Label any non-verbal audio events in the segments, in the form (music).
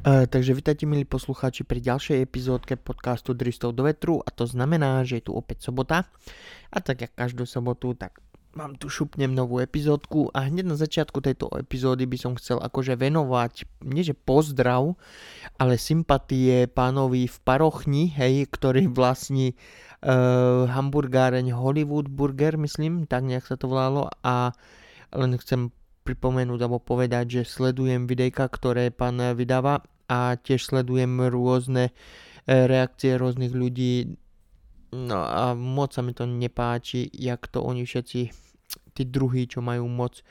Uh, takže vítajte milí poslucháči pri ďalšej epizódke podcastu Dristov do vetru a to znamená, že je tu opäť sobota. A tak jak každú sobotu, tak mám tu šupnem novú epizódku a hneď na začiatku tejto epizódy by som chcel akože venovať, nie že pozdrav, ale sympatie pánovi v Parochni, hej, ktorý vlastní uh, hamburgáreň Hollywood Burger, myslím, tak nejak sa to volalo. A len chcem pripomenúť alebo povedať, že sledujem videjka, ktoré pán vydáva a tiež sledujem rôzne e, reakcie rôznych ľudí. No a moc sa mi to nepáči, jak to oni všetci, tí druhí, čo majú moc,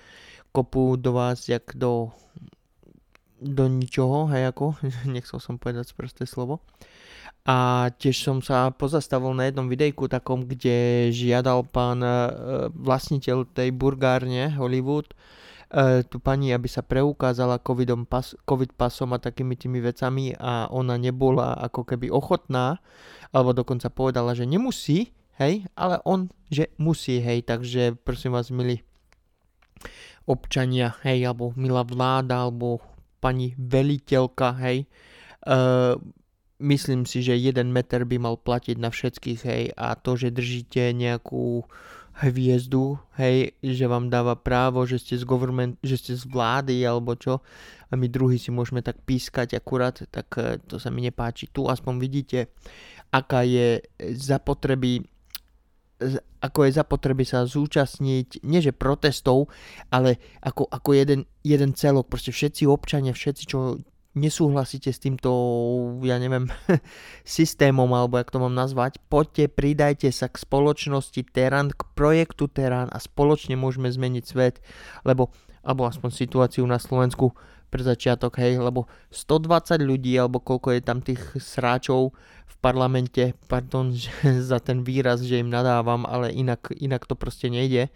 kopú do vás, jak do, do ničoho, hej ako, (laughs) nechcel som povedať prosté slovo. A tiež som sa pozastavil na jednom videjku takom, kde žiadal pán e, vlastniteľ tej burgárne Hollywood, e, tu pani, aby sa preukázala covidom pas, covid pasom a takými tými vecami a ona nebola ako keby ochotná, alebo dokonca povedala, že nemusí, hej, ale on, že musí, hej, takže prosím vás, milí občania, hej, alebo milá vláda, alebo pani veliteľka, hej, uh, myslím si, že jeden meter by mal platiť na všetkých, hej, a to, že držíte nejakú hviezdu, hej, že vám dáva právo, že ste z government, že ste z vlády alebo čo a my druhý si môžeme tak pískať akurát, tak eh, to sa mi nepáči. Tu aspoň vidíte, aká je zapotreby ako je zapotreby sa zúčastniť, nie že protestov, ale ako, ako jeden, jeden celok, proste všetci občania, všetci, čo nesúhlasíte s týmto, ja neviem, (laughs) systémom, alebo jak to mám nazvať, poďte, pridajte sa k spoločnosti Terán, k projektu Terán a spoločne môžeme zmeniť svet, lebo, alebo aspoň situáciu na Slovensku pre začiatok, hej, lebo 120 ľudí, alebo koľko je tam tých sráčov v parlamente, pardon (laughs) za ten výraz, že im nadávam, ale inak, inak to proste nejde,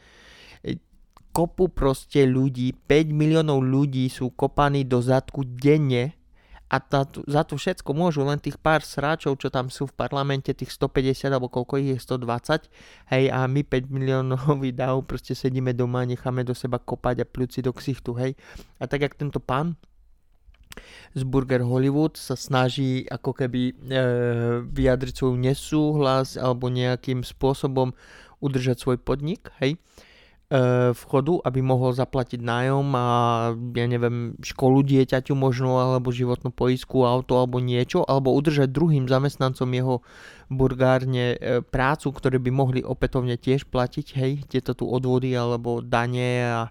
kopu proste ľudí, 5 miliónov ľudí sú kopaní do zadku denne a tá, za to všetko môžu len tých pár sráčov, čo tam sú v parlamente, tých 150 alebo koľko ich je, 120, hej, a my 5 miliónový dáv proste sedíme doma a necháme do seba kopať a pľúci do ksichtu, hej. A tak jak tento pán z Burger Hollywood sa snaží ako keby e, vyjadriť svoj nesúhlas alebo nejakým spôsobom udržať svoj podnik, hej, vchodu, aby mohol zaplatiť nájom a ja neviem, školu dieťaťu možno, alebo životnú poisku, auto alebo niečo, alebo udržať druhým zamestnancom jeho burgárne e, prácu, ktoré by mohli opätovne tiež platiť, hej, tieto tu odvody alebo dane a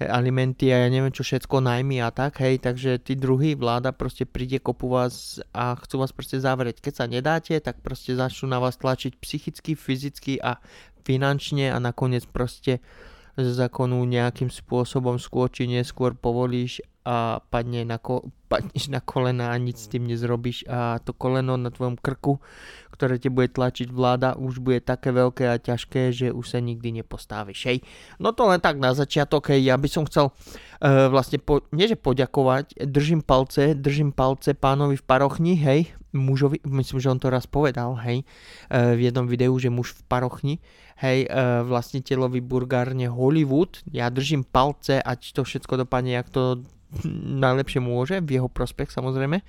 e, alimenty a ja neviem čo všetko, najmy a tak, hej, takže tí druhý vláda proste príde, kopu vás a chcú vás proste zavrieť. Keď sa nedáte, tak proste začnú na vás tlačiť psychicky, fyzicky a finančne a nakoniec proste z zákonu nejakým spôsobom skôr či neskôr povolíš a padne na ko- padneš na kolena a nič s tým nezrobíš a to koleno na tvojom krku, ktoré te bude tlačiť vláda, už bude také veľké a ťažké, že už sa nikdy nepostavíš. Hej. No to len tak na začiatok, hej, ja by som chcel uh, vlastne, po, nie že poďakovať, držím palce, držím palce pánovi v parochni, hej, mužovi, myslím, že on to raz povedal, hej, uh, v jednom videu, že muž v parochni, hej, uh, vlastniteľovi burgárne Hollywood, ja držím palce, ať to všetko dopadne, jak to najlepšie môže, v jeho prospech samozrejme.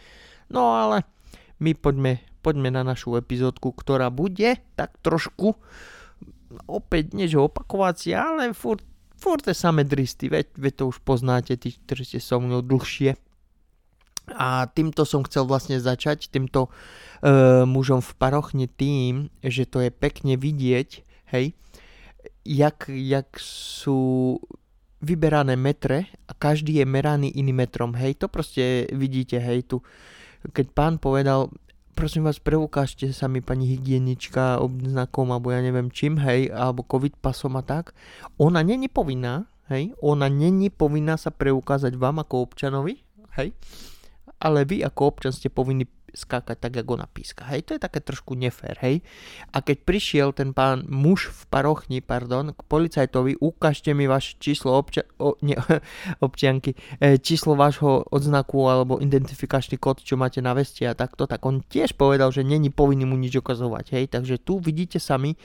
No ale my poďme, poďme na našu epizódku, ktorá bude tak trošku opäť nie že opakovacia, ale furt, furt tie samé dristy, veď, veď to už poznáte, tí, ktorí ste so mnou dlhšie. A týmto som chcel vlastne začať, týmto uh, mužom v parochne tým, že to je pekne vidieť, hej, jak, jak sú vyberané metre a každý je meraný iným metrom. Hej, to proste vidíte, hej, tu. Keď pán povedal, prosím vás, preukážte sa mi pani hygienička obznakom, alebo ja neviem čím, hej, alebo covid pasom a tak. Ona není povinná, hej, ona není povinná sa preukázať vám ako občanovi, hej, ale vy ako občan ste povinni skákať tak, ako ona píska. Hej, to je také trošku nefér, hej. A keď prišiel ten pán muž v parochni, pardon, k policajtovi, ukážte mi vaše číslo obča- o, nie, (laughs) občianky, e, číslo vášho odznaku alebo identifikačný kód, čo máte na veste a takto, tak on tiež povedal, že není povinný mu nič ukazovať, hej. Takže tu vidíte sami,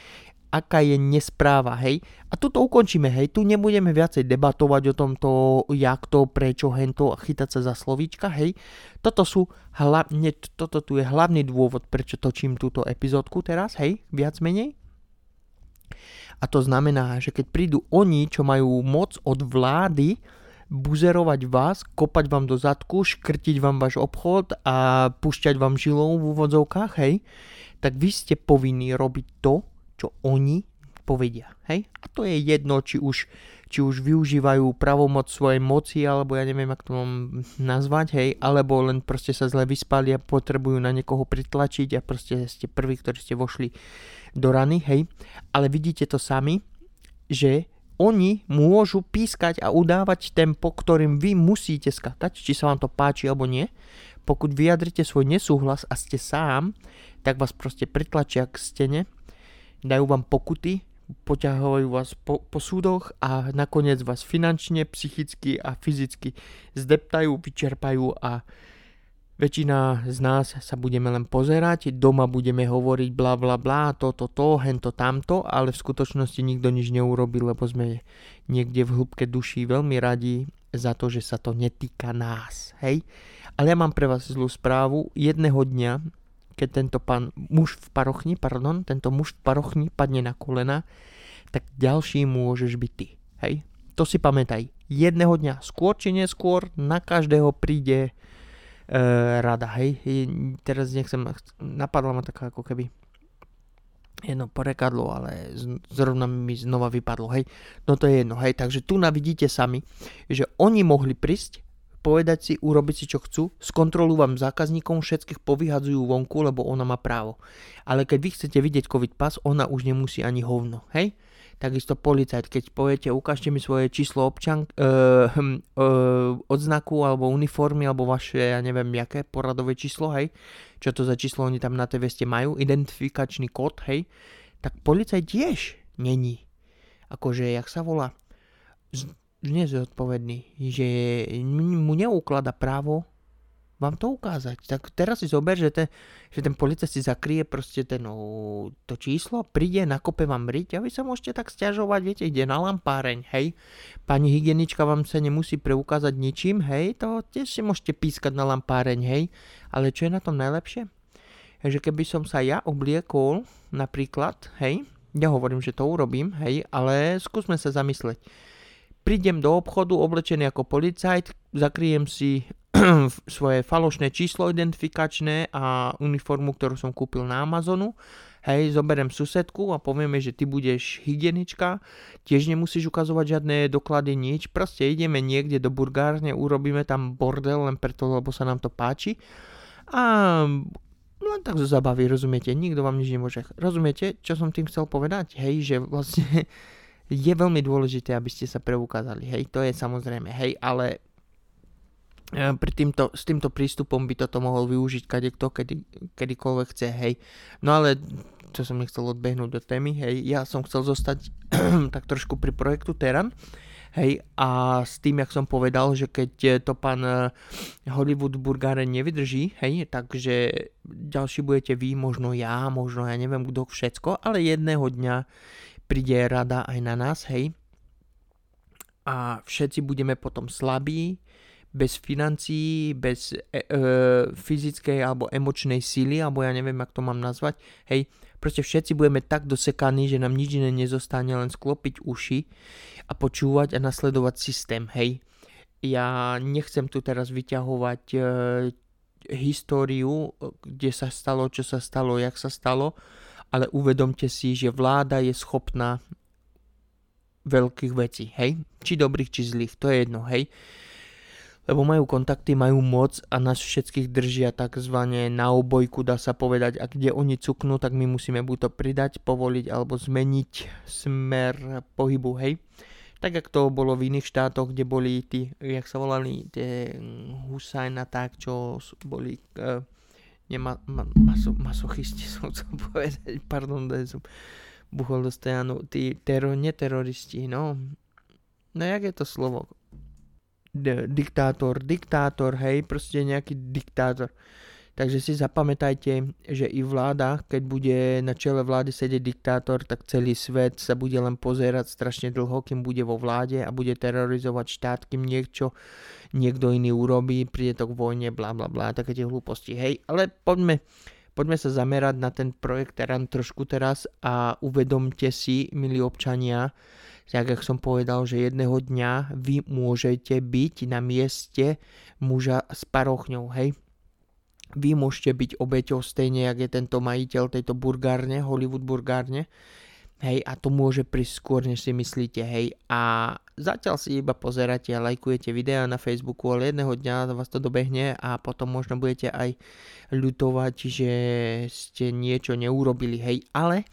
aká je nespráva, hej. A tu to ukončíme, hej, tu nebudeme viacej debatovať o tomto, jak to, prečo, hento a chytať sa za slovíčka, hej. Toto sú hlavne, toto tu je hlavný dôvod, prečo točím túto epizódku teraz, hej, viac menej. A to znamená, že keď prídu oni, čo majú moc od vlády, buzerovať vás, kopať vám do zadku, škrtiť vám váš obchod a pušťať vám žilou v úvodzovkách, hej, tak vy ste povinní robiť to, čo oni povedia, hej. A to je jedno, či už, či už využívajú pravomoc svojej moci, alebo ja neviem, ako to mám nazvať, hej, alebo len proste sa zle vyspali a potrebujú na niekoho pritlačiť a proste ste prví, ktorí ste vošli do rany, hej. Ale vidíte to sami, že oni môžu pískať a udávať tempo, ktorým vy musíte skakať, či sa vám to páči alebo nie. Pokud vyjadrite svoj nesúhlas a ste sám, tak vás proste pritlačia k stene, dajú vám pokuty, poťahujú vás po, po súdoch a nakoniec vás finančne, psychicky a fyzicky zdeptajú, vyčerpajú a Väčšina z nás sa budeme len pozerať, doma budeme hovoriť bla bla bla, toto, to, hento, tamto, ale v skutočnosti nikto nič neurobil, lebo sme niekde v hĺbke duši veľmi radi za to, že sa to netýka nás, hej. Ale ja mám pre vás zlú správu, jedného dňa, keď tento pán, muž v parochni, pardon, tento muž v parochni padne na kolena, tak ďalší môžeš byť ty, hej. To si pamätaj, jedného dňa, skôr či neskôr, na každého príde e, rada, hej. Teraz nechcem, napadla ma taká ako keby jedno porekadlo, ale zrovna mi znova vypadlo, hej. No to je jedno, hej. Takže tu navidíte sami, že oni mohli prísť, povedať si, urobiť si čo chcú, skontrolujú vám zákazníkom, všetkých povyhadzujú vonku, lebo ona má právo. Ale keď vy chcete vidieť COVID pas, ona už nemusí ani hovno, hej? Takisto policajt, keď poviete, ukážte mi svoje číslo občan, uh, uh, odznaku alebo uniformy alebo vaše, ja neviem, jaké poradové číslo, hej, čo to za číslo oni tam na tej veste majú, identifikačný kód, hej, tak policajt tiež není. Akože, jak sa volá, nezodpovedný, že mu neuklada právo vám to ukázať. Tak teraz si zober, že ten, že ten policajt si zakrie proste ten, to číslo, príde, nakope vám riť a vy sa môžete tak stiažovať, viete, ide na lampáreň, hej. Pani hygienička vám sa nemusí preukázať ničím, hej, to tiež si môžete pískať na lampáreň, hej. Ale čo je na tom najlepšie? Že keby som sa ja obliekol, napríklad, hej, ja hovorím, že to urobím, hej, ale skúsme sa zamysleť. Prídem do obchodu oblečený ako policajt, zakryjem si (clears throat) svoje falošné číslo identifikačné a uniformu, ktorú som kúpil na Amazonu. Hej, zoberiem susedku a povieme, že ty budeš hygienička, tiež nemusíš ukazovať žiadne doklady, nič, proste ideme niekde do burgárne, urobíme tam bordel len preto, lebo sa nám to páči a len tak zo zabavy, rozumiete, nikto vám nič nemôže. Rozumiete, čo som tým chcel povedať? Hej, že vlastne (laughs) je veľmi dôležité, aby ste sa preukázali, hej, to je samozrejme, hej, ale pri týmto, s týmto prístupom by toto mohol využiť kadekto, kedy, kedykoľvek chce, hej. No ale čo som nechcel odbehnúť do témy, hej, ja som chcel zostať (clears throat) tak trošku pri projektu Teran, hej, a s tým, jak som povedal, že keď to pán eh, Hollywood Burgare nevydrží, hej, takže ďalší budete vy, možno ja, možno ja neviem kto všetko, ale jedného dňa príde rada aj na nás, hej, a všetci budeme potom slabí, bez financií, bez e, e, fyzickej alebo emočnej síly, alebo ja neviem, ako to mám nazvať, hej, proste všetci budeme tak dosekaní, že nám nič iné nezostane, len sklopiť uši a počúvať a nasledovať systém, hej. Ja nechcem tu teraz vyťahovať e, históriu, kde sa stalo, čo sa stalo, jak sa stalo, ale uvedomte si, že vláda je schopná veľkých vecí, hej? Či dobrých, či zlých, to je jedno, hej? lebo majú kontakty, majú moc a nás všetkých držia takzvané na obojku, dá sa povedať. A kde oni cuknú, tak my musíme buď to pridať, povoliť alebo zmeniť smer pohybu, hej. Tak ako to bolo v iných štátoch, kde boli tí, jak sa volali, tie Husajn a tak, čo boli uh, nema, ma, maso, masochisti, (laughs) som chcel povedať, pardon, da som buchol do stojanu, tí tero, neteroristi, no. No jak je to slovo? diktátor, diktátor, hej, proste nejaký diktátor. Takže si zapamätajte, že i vláda, keď bude na čele vlády sedieť diktátor, tak celý svet sa bude len pozerať strašne dlho, kým bude vo vláde a bude terorizovať štát, kým niečo niekto iný urobí, príde to k vojne, bla bla bla, také tie hlúposti. Hej, ale poďme, poďme sa zamerať na ten projekt Teran trošku teraz a uvedomte si, milí občania, tak ako som povedal, že jedného dňa vy môžete byť na mieste muža s parochňou, hej vy môžete byť obeťou stejne, jak je tento majiteľ tejto burgárne, Hollywood burgárne. Hej, a to môže prísť skôr, než si myslíte, hej. A zatiaľ si iba pozeráte a lajkujete videa na Facebooku, ale jedného dňa vás to dobehne a potom možno budete aj ľutovať, že ste niečo neurobili, hej. Ale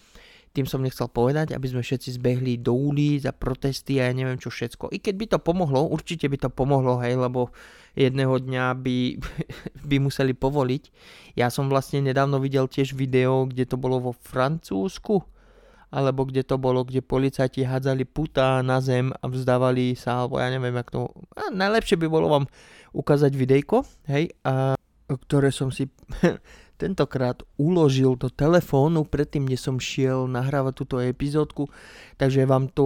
tým som nechcel povedať, aby sme všetci zbehli do ulic a protesty a ja neviem čo všetko. I keď by to pomohlo, určite by to pomohlo, hej, lebo jedného dňa by, (laughs) by museli povoliť. Ja som vlastne nedávno videl tiež video, kde to bolo vo Francúzsku, alebo kde to bolo, kde policajti hádzali puta na zem a vzdávali sa, alebo ja neviem, jak to... A najlepšie by bolo vám ukázať videjko, hej, a ktoré som si (laughs) tentokrát uložil do telefónu predtým, než som šiel nahrávať túto epizódku, takže vám to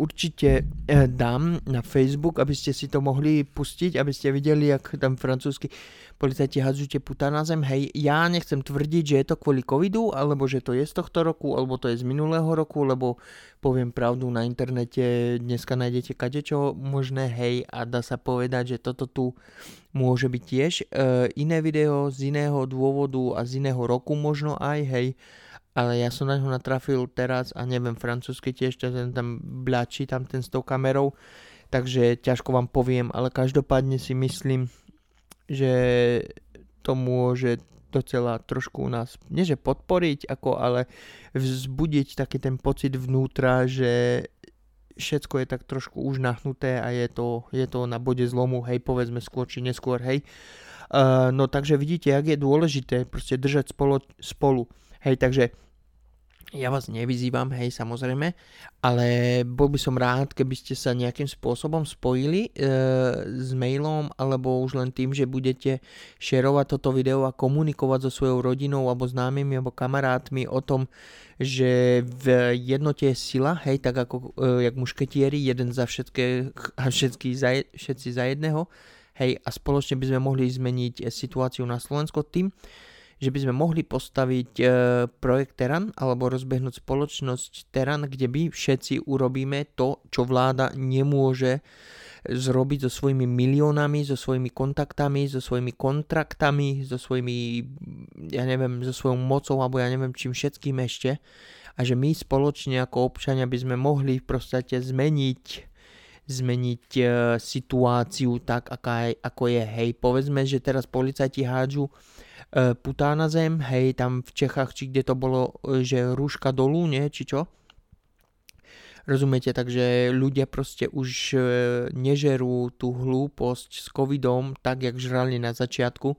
určite eh, dám na Facebook, aby ste si to mohli pustiť, aby ste videli, jak tam francúzsky policajti hádžu puta na zem. Hej, ja nechcem tvrdiť, že je to kvôli covidu, alebo že to je z tohto roku, alebo to je z minulého roku, lebo poviem pravdu, na internete dneska nájdete kadečo možné, hej, a dá sa povedať, že toto tu môže byť tiež. E, iné video z iného dôvodu a z iného roku možno aj, hej, ale ja som na ňo natrafil teraz a neviem, francúzsky tiež, ten tam bľačí tam ten s tou kamerou, takže ťažko vám poviem, ale každopádne si myslím, že to môže docela trošku nás, nie podporiť, ako, ale vzbudiť taký ten pocit vnútra, že všetko je tak trošku už nahnuté a je to, je to na bode zlomu, hej, povedzme skôr či neskôr, hej. Uh, no takže vidíte, jak je dôležité proste držať spolo, spolu. Hej, takže ja vás nevyzývam, hej, samozrejme, ale bol by som rád, keby ste sa nejakým spôsobom spojili e, s mailom alebo už len tým, že budete šerovať toto video a komunikovať so svojou rodinou alebo známymi alebo kamarátmi o tom, že v jednote je sila, hej, tak ako e, jak mušketieri, jeden za všetké a všetky za, všetci za jedného, hej, a spoločne by sme mohli zmeniť situáciu na Slovensko tým, že by sme mohli postaviť e, projekt Teran alebo rozbehnúť spoločnosť Teran, kde by všetci urobíme to, čo vláda nemôže zrobiť so svojimi miliónami, so svojimi kontaktami, so svojimi kontraktami, so svojimi, ja neviem, so svojou mocou alebo ja neviem čím všetkým ešte. A že my spoločne ako občania by sme mohli v podstate zmeniť zmeniť e, situáciu tak, aká je, ako je. Hej, povedzme, že teraz policajti hádžu E, putá na zem, hej, tam v Čechách, či kde to bolo, e, že rúška dolu, nie, či čo. Rozumiete, takže ľudia proste už e, nežerú tú hlúposť s covidom tak, jak žrali na začiatku,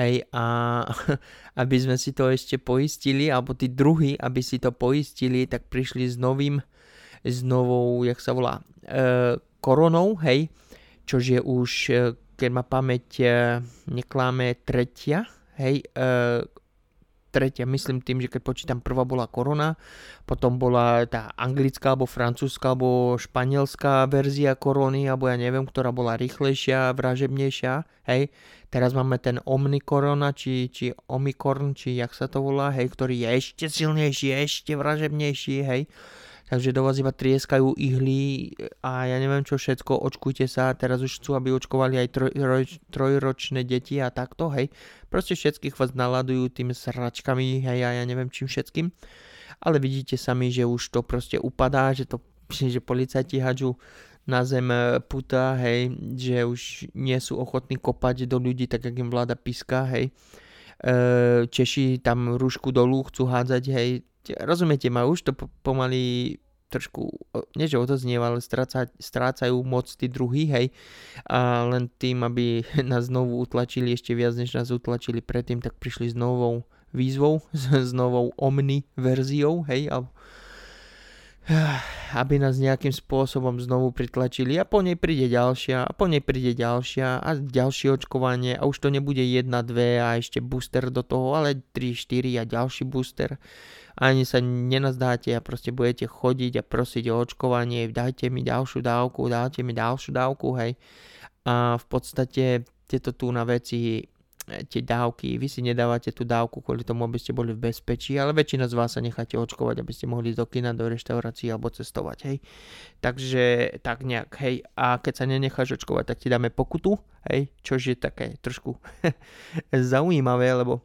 hej, a (laughs) aby sme si to ešte poistili, alebo tí druhí, aby si to poistili, tak prišli s novým, s novou, jak sa volá, e, koronou, hej, čož je už, keď ma pamäť nekláme, tretia, hej, e, tretia, myslím tým, že keď počítam, prvá bola korona, potom bola tá anglická, alebo francúzska, alebo španielská verzia korony, alebo ja neviem, ktorá bola rýchlejšia, vražebnejšia, hej. Teraz máme ten Omnikorona, či, či Omikorn, či jak sa to volá, hej, ktorý je ešte silnejší, ešte vražebnejší, hej takže do vás iba trieskajú ihly a ja neviem čo všetko, očkujte sa, teraz už chcú, aby očkovali aj troj, troj, trojročné deti a takto, hej. Proste všetkých vás naladujú tým sračkami, hej, a ja neviem čím všetkým. Ale vidíte sami, že už to proste upadá, že to, (laughs) že policajti hadžu na zem e, puta, hej, že už nie sú ochotní kopať do ľudí, tak jak im vláda píska, hej. E, Češi tam rúšku dolu chcú hádzať, hej, rozumiete ma, už to pomaly trošku, nie že odoznieva, ale stráca, strácajú moc tí druhí, hej. A len tým, aby (laughs) nás znovu utlačili ešte viac, než nás utlačili predtým, tak prišli s novou výzvou, (laughs) s novou Omni verziou, hej. A (sighs) aby nás nejakým spôsobom znovu pritlačili a po nej príde ďalšia a po nej príde ďalšia a ďalšie očkovanie a už to nebude jedna, dve a ešte booster do toho, ale 3, 4 a ďalší booster. Ani sa nenazdáte a proste budete chodiť a prosiť o očkovanie, dajte mi ďalšiu dávku, dajte mi ďalšiu dávku, hej. A v podstate tieto tu na veci tie dávky, vy si nedávate tú dávku kvôli tomu, aby ste boli v bezpečí, ale väčšina z vás sa necháte očkovať, aby ste mohli ísť do kina, do reštaurácií alebo cestovať, hej. Takže tak nejak, hej. A keď sa nenecháš očkovať, tak ti dáme pokutu, hej, čož je také trošku (laughs) zaujímavé, lebo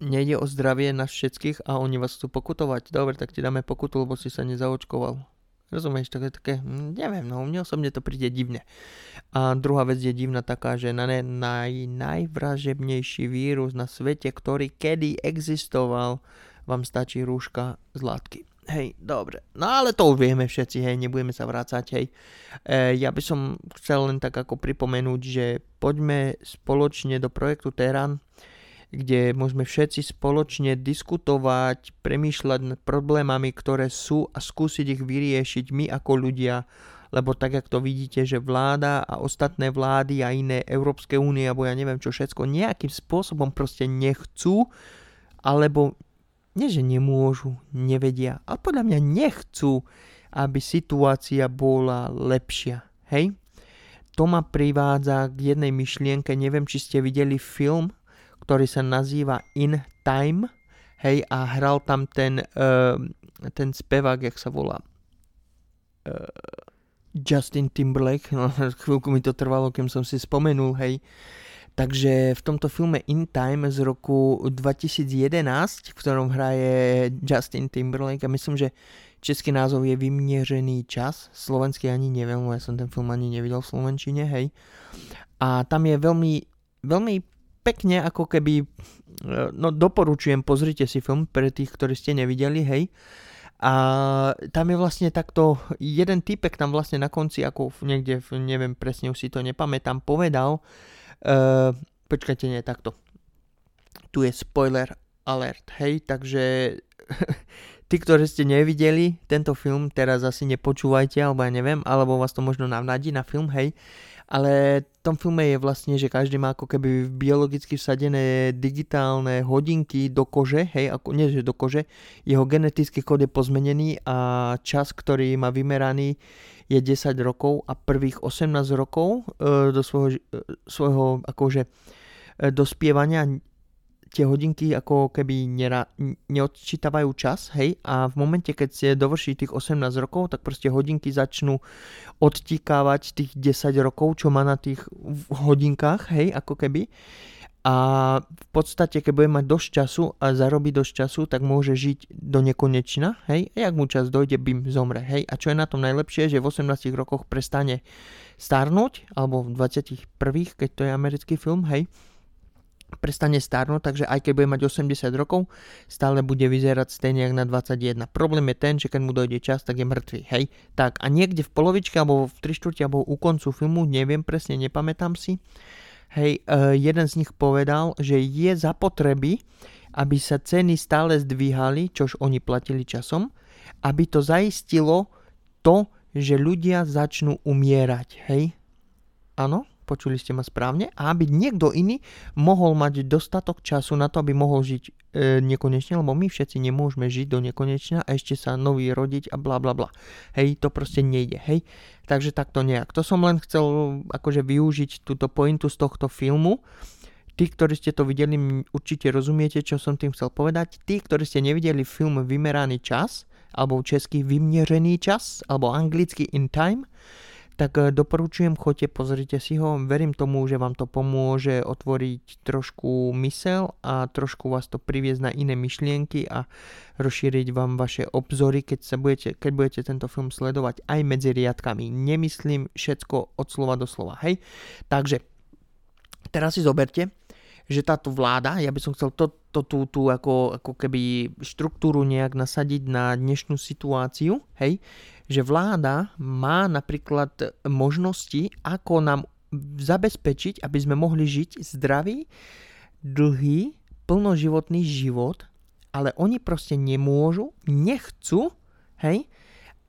nejde o zdravie nás všetkých a oni vás chcú pokutovať. Dobre, tak ti dáme pokutu, lebo si sa nezaočkoval. Rozumieš, je také, hm, neviem, no mne osobne to príde divne. A druhá vec je divná taká, že na ne, naj, najvražebnejší vírus na svete, ktorý kedy existoval, vám stačí rúška z látky. Hej, dobre. No ale to už vieme všetci, hej, nebudeme sa vrácať, hej. E, ja by som chcel len tak ako pripomenúť, že poďme spoločne do projektu Teran kde môžeme všetci spoločne diskutovať, premýšľať nad problémami, ktoré sú a skúsiť ich vyriešiť my ako ľudia, lebo tak, ako to vidíte, že vláda a ostatné vlády a iné Európske únie, alebo ja neviem čo všetko, nejakým spôsobom proste nechcú, alebo nie, že nemôžu, nevedia, ale podľa mňa nechcú, aby situácia bola lepšia. Hej? To ma privádza k jednej myšlienke, neviem, či ste videli film ktorý sa nazýva In Time, hej, a hral tam ten, uh, ten spevák, jak sa volá, uh, Justin Timberlake, (laughs) no chvíľku mi to trvalo, kým som si spomenul, hej. Takže v tomto filme In Time z roku 2011, v ktorom hraje Justin Timberlake, a myslím, že český názov je Vymieřený čas, slovenský ani neviem, ja som ten film ani nevidel v slovenčine, hej. A tam je veľmi, veľmi pekne ako keby, e, no doporučujem, pozrite si film pre tých, ktorí ste nevideli, hej. A tam je vlastne takto, jeden typek tam vlastne na konci, ako niekde, neviem presne, už si to nepamätám, povedal, uh, počkajte, nie, takto. Tu je spoiler alert, hej, takže (laughs) tí, ktorí ste nevideli tento film, teraz asi nepočúvajte, alebo ja neviem, alebo vás to možno navnadí na film, hej, ale v tom filme je vlastne, že každý má ako keby biologicky vsadené digitálne hodinky do kože, hej, ako nie že do kože, jeho genetický kód je pozmenený a čas, ktorý má vymeraný je 10 rokov a prvých 18 rokov e, do svojho, e, svojho akože e, dospievania tie hodinky ako keby nera, neodčítavajú čas, hej, a v momente, keď si dovrší tých 18 rokov, tak proste hodinky začnú odtíkávať tých 10 rokov, čo má na tých hodinkách, hej, ako keby. A v podstate, keď bude mať dosť času a zarobí dosť času, tak môže žiť do nekonečna, hej, a jak mu čas dojde, bim, zomre, hej. A čo je na tom najlepšie, že v 18 rokoch prestane starnúť, alebo v 21, keď to je americký film, hej, prestane starnúť, takže aj keď bude mať 80 rokov, stále bude vyzerať stejne ako na 21. Problém je ten, že keď mu dojde čas, tak je mŕtvý, hej. Tak a niekde v polovičke, alebo v 3 štvrte, alebo u koncu filmu, neviem presne, nepamätám si, hej, uh, jeden z nich povedal, že je zapotreby, aby sa ceny stále zdvíhali, čož oni platili časom, aby to zaistilo to, že ľudia začnú umierať, hej. Áno, počuli ste ma správne, a aby niekto iný mohol mať dostatok času na to, aby mohol žiť e, nekonečne, lebo my všetci nemôžeme žiť do nekonečna a ešte sa nový rodiť a bla bla bla. Hej, to proste nejde, hej. Takže takto nejak. To som len chcel akože využiť túto pointu z tohto filmu. Tí, ktorí ste to videli, určite rozumiete, čo som tým chcel povedať. Tí, ktorí ste nevideli film Vymeraný čas, alebo český Vyměřený čas, alebo anglicky In Time, tak eh, doporučujem, choďte, pozrite si ho, verím tomu, že vám to pomôže otvoriť trošku mysel a trošku vás to priviesť na iné myšlienky a rozšíriť vám vaše obzory, keď, sa budete, keď budete tento film sledovať aj medzi riadkami. Nemyslím všetko od slova do slova, hej? Takže teraz si zoberte, že táto vláda, ja by som chcel to, to, tú, tú ako, ako keby štruktúru nejak nasadiť na dnešnú situáciu, hej, že vláda má napríklad možnosti, ako nám zabezpečiť, aby sme mohli žiť zdravý, dlhý, plnoživotný život, ale oni proste nemôžu, nechcú, hej,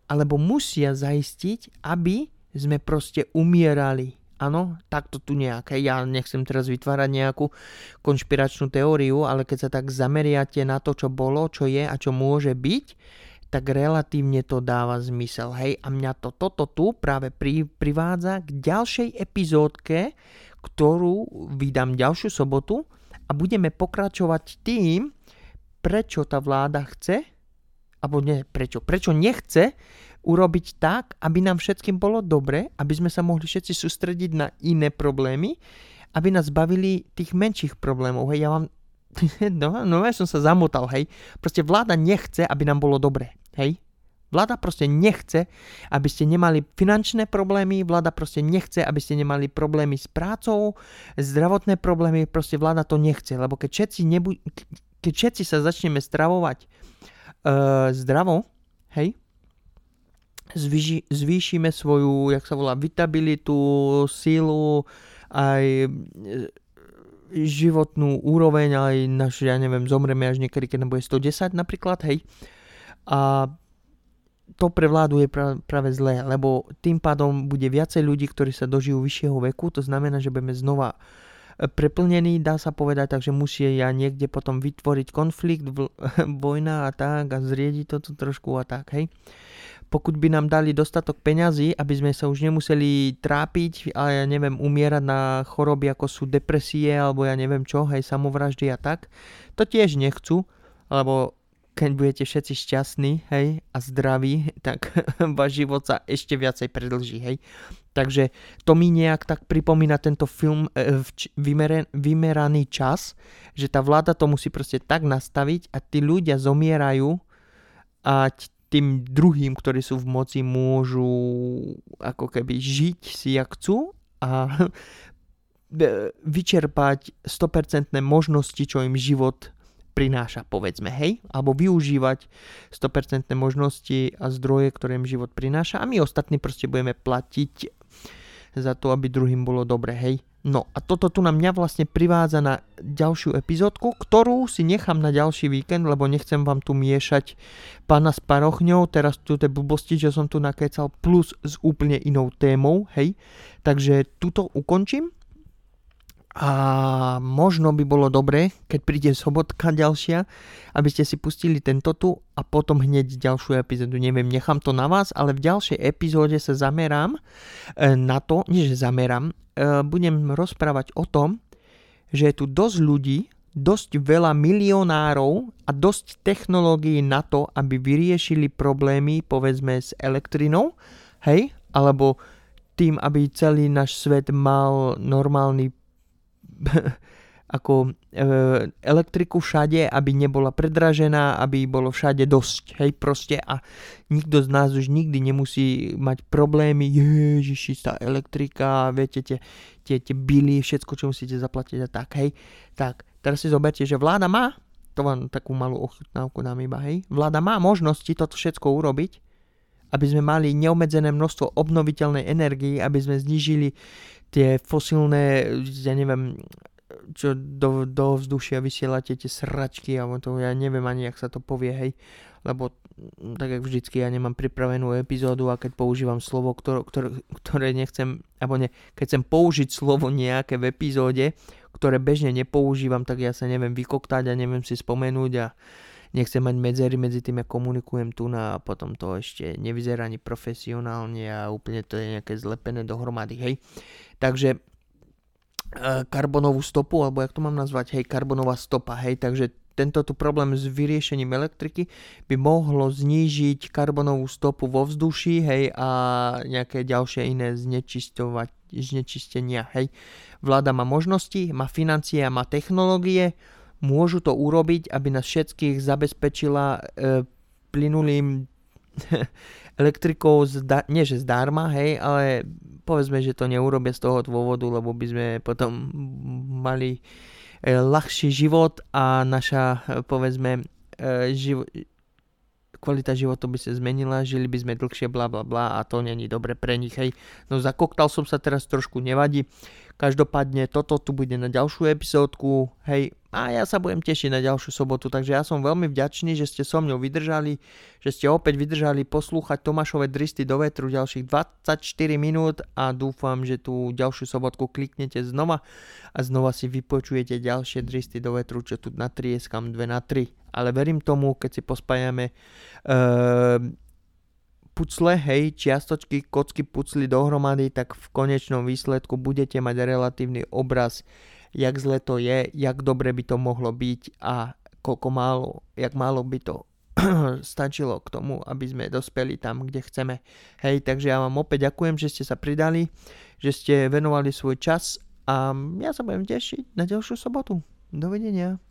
alebo musia zaistiť, aby sme proste umierali. Áno, takto tu nejaké. Ja nechcem teraz vytvárať nejakú konšpiračnú teóriu, ale keď sa tak zameriate na to, čo bolo, čo je a čo môže byť, tak relatívne to dáva zmysel. Hej, a mňa to toto tu práve pri, privádza k ďalšej epizódke, ktorú vydám ďalšiu sobotu a budeme pokračovať tým, prečo tá vláda chce, alebo nie prečo, prečo nechce urobiť tak, aby nám všetkým bolo dobre, aby sme sa mohli všetci sústrediť na iné problémy, aby nás bavili tých menších problémov. Hej, ja vám... (laughs) No, no ja som sa zamotal, hej. Proste vláda nechce, aby nám bolo dobre, hej. Vláda proste nechce, aby ste nemali finančné problémy, vláda proste nechce, aby ste nemali problémy s prácou, zdravotné problémy, proste vláda to nechce, lebo keď všetci, nebu- keď všetci sa začneme stravovať uh, zdravo, hej, zvýši, zvýšime svoju, jak sa volá, vitabilitu, sílu, aj e, životnú úroveň, aj naš, ja neviem, zomreme až niekedy, keď bude 110 napríklad, hej. A to pre vládu je pra, práve zlé, lebo tým pádom bude viacej ľudí, ktorí sa dožijú vyššieho veku, to znamená, že budeme znova e, preplnení, dá sa povedať, takže musí ja niekde potom vytvoriť konflikt, (laughs) vojna a tak a zriediť to trošku a tak, hej pokud by nám dali dostatok peňazí, aby sme sa už nemuseli trápiť a ja neviem, umierať na choroby ako sú depresie alebo ja neviem čo, hej, samovraždy a tak, to tiež nechcú, lebo keď budete všetci šťastní, hej, a zdraví, tak (laughs) váš život sa ešte viacej predlží, hej. Takže to mi nejak tak pripomína tento film e, vymeraný čas, že tá vláda to musí proste tak nastaviť a tí ľudia zomierajú a tým druhým, ktorí sú v moci, môžu ako keby žiť si jak chcú a (laughs) vyčerpať 100% možnosti, čo im život prináša, povedzme, hej, alebo využívať 100% možnosti a zdroje, ktoré im život prináša. A my ostatní proste budeme platiť za to, aby druhým bolo dobre, hej. No a toto tu na mňa vlastne privádza na ďalšiu epizódku, ktorú si nechám na ďalší víkend, lebo nechcem vám tu miešať pána s parochňou, teraz tu tie blbosti, že som tu nakecal, plus s úplne inou témou, hej. Takže tuto ukončím a možno by bolo dobré, keď príde sobotka ďalšia, aby ste si pustili tento tu a potom hneď ďalšiu epizódu. Neviem, nechám to na vás, ale v ďalšej epizóde sa zamerám e, na to, nie že zamerám, e, budem rozprávať o tom, že je tu dosť ľudí, dosť veľa milionárov a dosť technológií na to, aby vyriešili problémy, povedzme, s elektrinou, hej, alebo tým, aby celý náš svet mal normálny (laughs) ako e, elektriku všade, aby nebola predražená, aby bolo všade dosť, hej, proste a nikto z nás už nikdy nemusí mať problémy, ježiši, tá elektrika, viete, tie, tie, tie bily, všetko, čo musíte zaplatiť a tak, hej, tak, teraz si zoberte, že vláda má, to vám takú malú ochutnávku nám iba, hej, vláda má možnosti toto všetko urobiť, aby sme mali neobmedzené množstvo obnoviteľnej energii, aby sme znížili tie fosilné, ja neviem, čo do, do vzdušia vysielate tie sračky, alebo to ja neviem ani, jak sa to povie, hej, lebo mm, tak jak vždycky ja nemám pripravenú epizódu a keď používam slovo, ktoré, ktoré, ktoré nechcem, alebo ne, keď chcem použiť slovo nejaké v epizóde, ktoré bežne nepoužívam, tak ja sa neviem vykoktať a neviem si spomenúť a nechcem mať medzery medzi tým, ja komunikujem tu a potom to ešte nevyzerá ani profesionálne a úplne to je nejaké zlepené dohromady, hej. Takže e, karbonovú stopu, alebo jak to mám nazvať, hej, karbonová stopa, hej, takže tento tu problém s vyriešením elektriky by mohlo znížiť karbonovú stopu vo vzduši, hej, a nejaké ďalšie iné znečistovať, znečistenia, hej. Vláda má možnosti, má financie a má technológie, môžu to urobiť, aby nás všetkých zabezpečila e, plynulým (laughs) elektrikou, zda, nie že zdarma, hej, ale povedzme, že to neurobia z toho dôvodu, lebo by sme potom mali e, ľahší život a naša, e, povedzme, e, živ- kvalita života by sa zmenila, žili by sme dlhšie, bla bla bla a to není dobre pre nich, hej. No zakoktal som sa teraz trošku, nevadí. Každopádne toto tu bude na ďalšiu epizódku, hej, a ja sa budem tešiť na ďalšiu sobotu, takže ja som veľmi vďačný, že ste so mnou vydržali, že ste opäť vydržali poslúchať Tomášové dristy do vetru ďalších 24 minút a dúfam, že tú ďalšiu sobotku kliknete znova a znova si vypočujete ďalšie dristy do vetru, čo tu natrieskam 2 na 3. Ale verím tomu, keď si pospájame uh, pucle, hej, čiastočky, kocky pucli dohromady, tak v konečnom výsledku budete mať relatívny obraz, jak zle to je, jak dobre by to mohlo byť a koľko málo, jak málo by to (clears throat) stačilo k tomu, aby sme dospeli tam, kde chceme. Hej, takže ja vám opäť ďakujem, že ste sa pridali, že ste venovali svoj čas a ja sa budem tešiť na ďalšiu sobotu. Dovidenia.